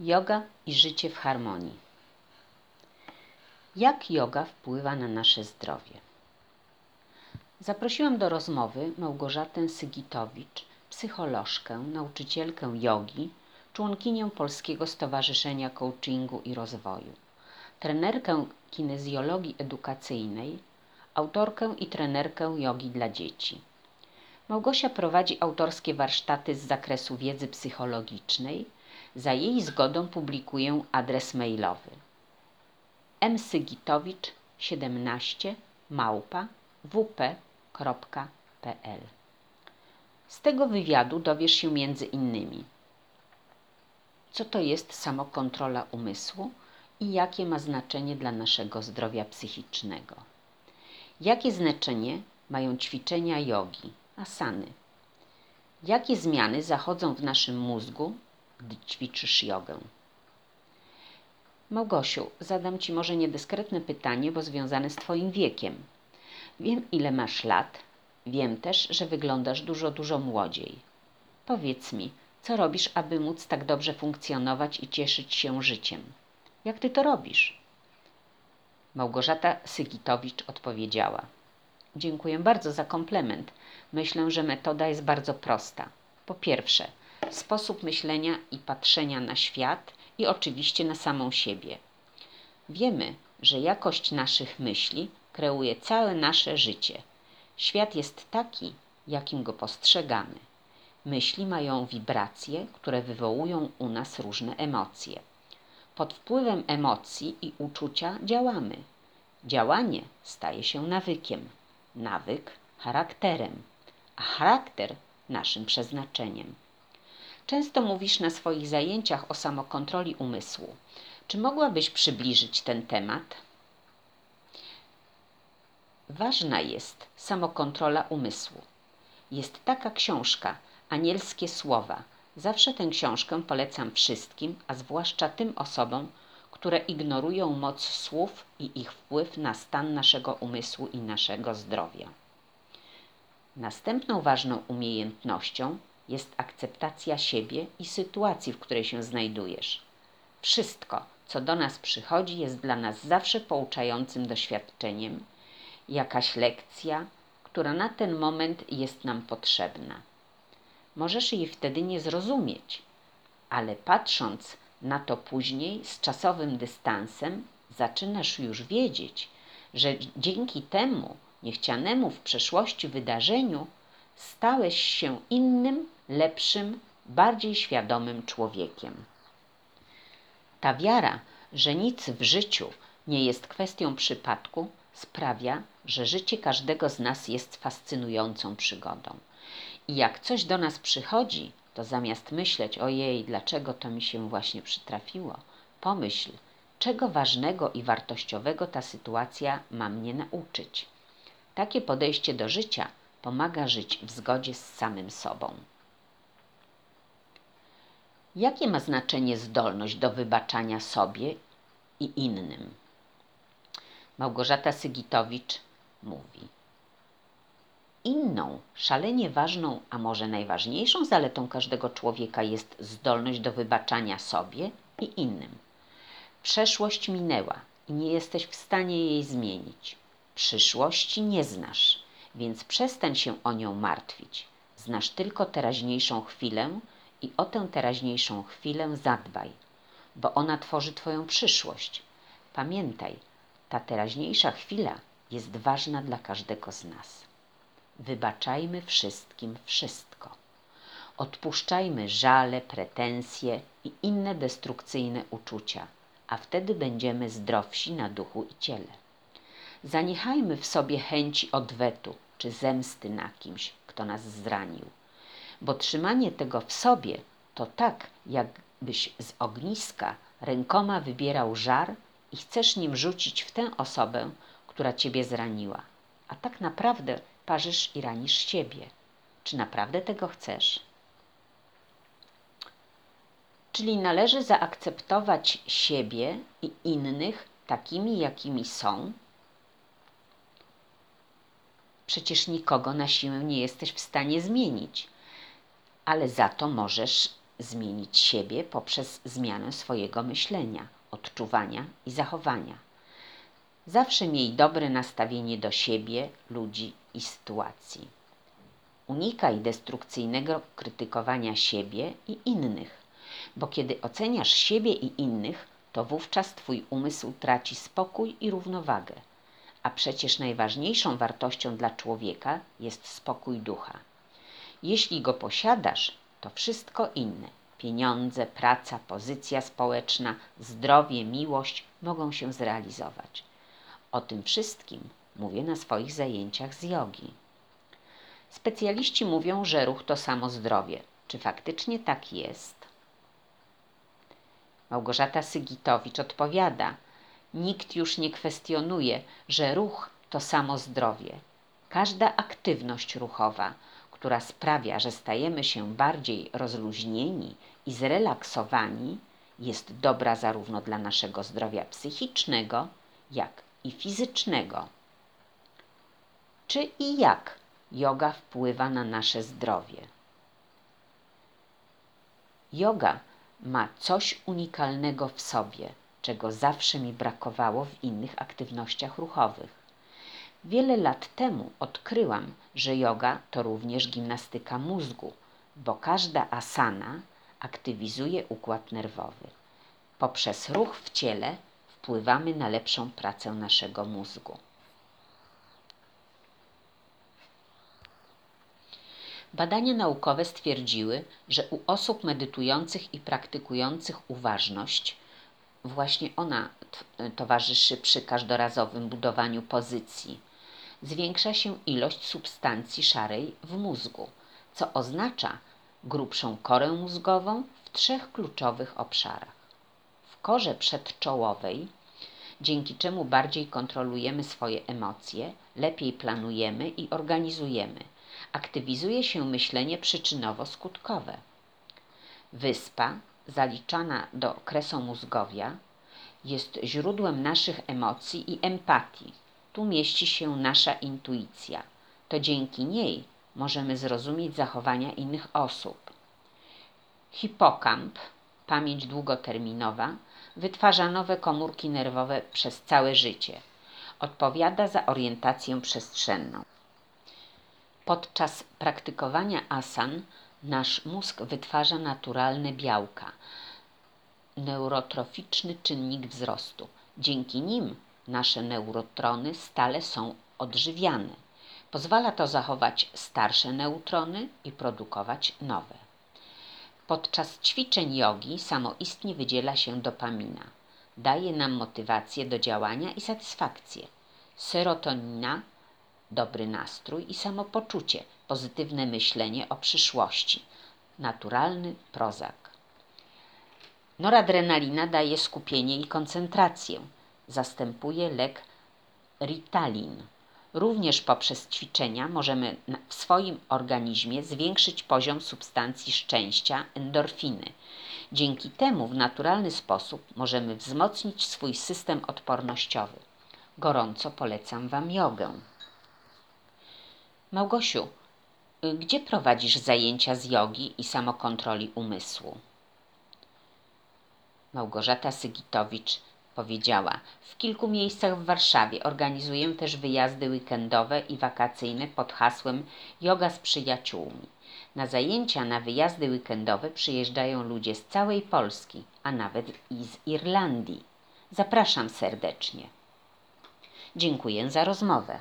Yoga i życie w harmonii. Jak yoga wpływa na nasze zdrowie? Zaprosiłam do rozmowy Małgorzatę Sygitowicz, psycholożkę, nauczycielkę jogi, członkinię Polskiego Stowarzyszenia Coachingu i Rozwoju, trenerkę kinezjologii edukacyjnej, autorkę i trenerkę jogi dla dzieci. Małgosia prowadzi autorskie warsztaty z zakresu wiedzy psychologicznej. Za jej zgodą publikuję adres mailowy msygitowicz 17 małpa wp.pl Z tego wywiadu dowiesz się między innymi co to jest samokontrola umysłu i jakie ma znaczenie dla naszego zdrowia psychicznego. Jakie znaczenie mają ćwiczenia jogi, asany? Jakie zmiany zachodzą w naszym mózgu, gdy ćwiczysz jogę? Małgosiu, zadam Ci może niedyskretne pytanie, bo związane z Twoim wiekiem. Wiem, ile masz lat. Wiem też, że wyglądasz dużo, dużo młodziej. Powiedz mi, co robisz, aby móc tak dobrze funkcjonować i cieszyć się życiem? Jak Ty to robisz? Małgorzata Sygitowicz odpowiedziała. Dziękuję bardzo za komplement. Myślę, że metoda jest bardzo prosta. Po pierwsze, sposób myślenia i patrzenia na świat i oczywiście na samą siebie. Wiemy, że jakość naszych myśli kreuje całe nasze życie. Świat jest taki, jakim go postrzegamy. Myśli mają wibracje, które wywołują u nas różne emocje. Pod wpływem emocji i uczucia działamy. Działanie staje się nawykiem, nawyk charakterem, a charakter naszym przeznaczeniem. Często mówisz na swoich zajęciach o samokontroli umysłu. Czy mogłabyś przybliżyć ten temat? Ważna jest samokontrola umysłu. Jest taka książka, Anielskie Słowa. Zawsze tę książkę polecam wszystkim, a zwłaszcza tym osobom, które ignorują moc słów i ich wpływ na stan naszego umysłu i naszego zdrowia. Następną ważną umiejętnością jest akceptacja siebie i sytuacji, w której się znajdujesz. Wszystko, co do nas przychodzi, jest dla nas zawsze pouczającym doświadczeniem, jakaś lekcja, która na ten moment jest nam potrzebna. Możesz jej wtedy nie zrozumieć, ale patrząc na to później z czasowym dystansem, zaczynasz już wiedzieć, że dzięki temu niechcianemu w przeszłości wydarzeniu stałeś się innym, lepszym, bardziej świadomym człowiekiem. Ta wiara, że nic w życiu nie jest kwestią przypadku, sprawia, że życie każdego z nas jest fascynującą przygodą. I jak coś do nas przychodzi, to zamiast myśleć, ojej, dlaczego to mi się właśnie przytrafiło, pomyśl, czego ważnego i wartościowego ta sytuacja ma mnie nauczyć. Takie podejście do życia pomaga żyć w zgodzie z samym sobą. Jakie ma znaczenie zdolność do wybaczania sobie i innym? Małgorzata Sygitowicz mówi. Inną, szalenie ważną, a może najważniejszą zaletą każdego człowieka jest zdolność do wybaczania sobie i innym. Przeszłość minęła i nie jesteś w stanie jej zmienić. Przyszłości nie znasz, więc przestań się o nią martwić. Znasz tylko teraźniejszą chwilę i o tę teraźniejszą chwilę zadbaj, bo ona tworzy Twoją przyszłość. Pamiętaj, ta teraźniejsza chwila jest ważna dla każdego z nas. Wybaczajmy wszystkim wszystko. Odpuszczajmy żale, pretensje i inne destrukcyjne uczucia, a wtedy będziemy zdrowsi na duchu i ciele. Zaniechajmy w sobie chęci odwetu czy zemsty na kimś, kto nas zranił, bo trzymanie tego w sobie to tak, jakbyś z ogniska rękoma wybierał żar i chcesz nim rzucić w tę osobę, która ciebie zraniła. A tak naprawdę parzysz i ranisz siebie. Czy naprawdę tego chcesz? Czyli należy zaakceptować siebie i innych takimi, jakimi są. Przecież nikogo na siłę nie jesteś w stanie zmienić, ale za to możesz zmienić siebie poprzez zmianę swojego myślenia, odczuwania i zachowania. Zawsze miej dobre nastawienie do siebie, ludzi i sytuacji. Unikaj destrukcyjnego krytykowania siebie i innych, bo kiedy oceniasz siebie i innych, to wówczas Twój umysł traci spokój i równowagę. A przecież najważniejszą wartością dla człowieka jest spokój ducha. Jeśli go posiadasz, to wszystko inne pieniądze, praca, pozycja społeczna, zdrowie, miłość mogą się zrealizować. O tym wszystkim mówię na swoich zajęciach z jogi. Specjaliści mówią, że ruch to samo zdrowie. Czy faktycznie tak jest? Małgorzata Sygitowicz odpowiada: Nikt już nie kwestionuje, że ruch to samo zdrowie. Każda aktywność ruchowa, która sprawia, że stajemy się bardziej rozluźnieni i zrelaksowani, jest dobra zarówno dla naszego zdrowia psychicznego, jak i fizycznego. Czy i jak yoga wpływa na nasze zdrowie? Yoga ma coś unikalnego w sobie, czego zawsze mi brakowało w innych aktywnościach ruchowych. Wiele lat temu odkryłam, że yoga to również gimnastyka mózgu, bo każda asana aktywizuje układ nerwowy. Poprzez ruch w ciele wpływamy na lepszą pracę naszego mózgu. Badania naukowe stwierdziły, że u osób medytujących i praktykujących uważność, właśnie ona towarzyszy przy każdorazowym budowaniu pozycji, zwiększa się ilość substancji szarej w mózgu, co oznacza grubszą korę mózgową w trzech kluczowych obszarach. W korze przedczołowej, dzięki czemu bardziej kontrolujemy swoje emocje, lepiej planujemy i organizujemy – aktywizuje się myślenie przyczynowo-skutkowe. Wyspa, zaliczana do kresomózgowia, jest źródłem naszych emocji i empatii. Tu mieści się nasza intuicja. To dzięki niej możemy zrozumieć zachowania innych osób. Hipokamp, pamięć długoterminowa, wytwarza nowe komórki nerwowe przez całe życie. Odpowiada za orientację przestrzenną. Podczas praktykowania asan nasz mózg wytwarza naturalne białka, neurotroficzny czynnik wzrostu. Dzięki nim nasze neurotrony stale są odżywiane. Pozwala to zachować starsze neutrony i produkować nowe. Podczas ćwiczeń jogi samoistnie wydziela się dopamina. Daje nam motywację do działania i satysfakcję. Serotonina dobry nastrój i samopoczucie, pozytywne myślenie o przyszłości. Naturalny prozak. Noradrenalina daje skupienie i koncentrację. Zastępuje lek Ritalin. Również poprzez ćwiczenia możemy w swoim organizmie zwiększyć poziom substancji szczęścia, endorfiny. Dzięki temu w naturalny sposób możemy wzmocnić swój system odpornościowy. Gorąco polecam Wam jogę. Małgosiu, y, gdzie prowadzisz zajęcia z jogi i samokontroli umysłu? Małgorzata Sygitowicz powiedziała: W kilku miejscach w Warszawie organizuję też wyjazdy weekendowe i wakacyjne pod hasłem Yoga z przyjaciółmi. Na zajęcia na wyjazdy weekendowe przyjeżdżają ludzie z całej Polski, a nawet i z Irlandii. Zapraszam serdecznie. Dziękuję za rozmowę.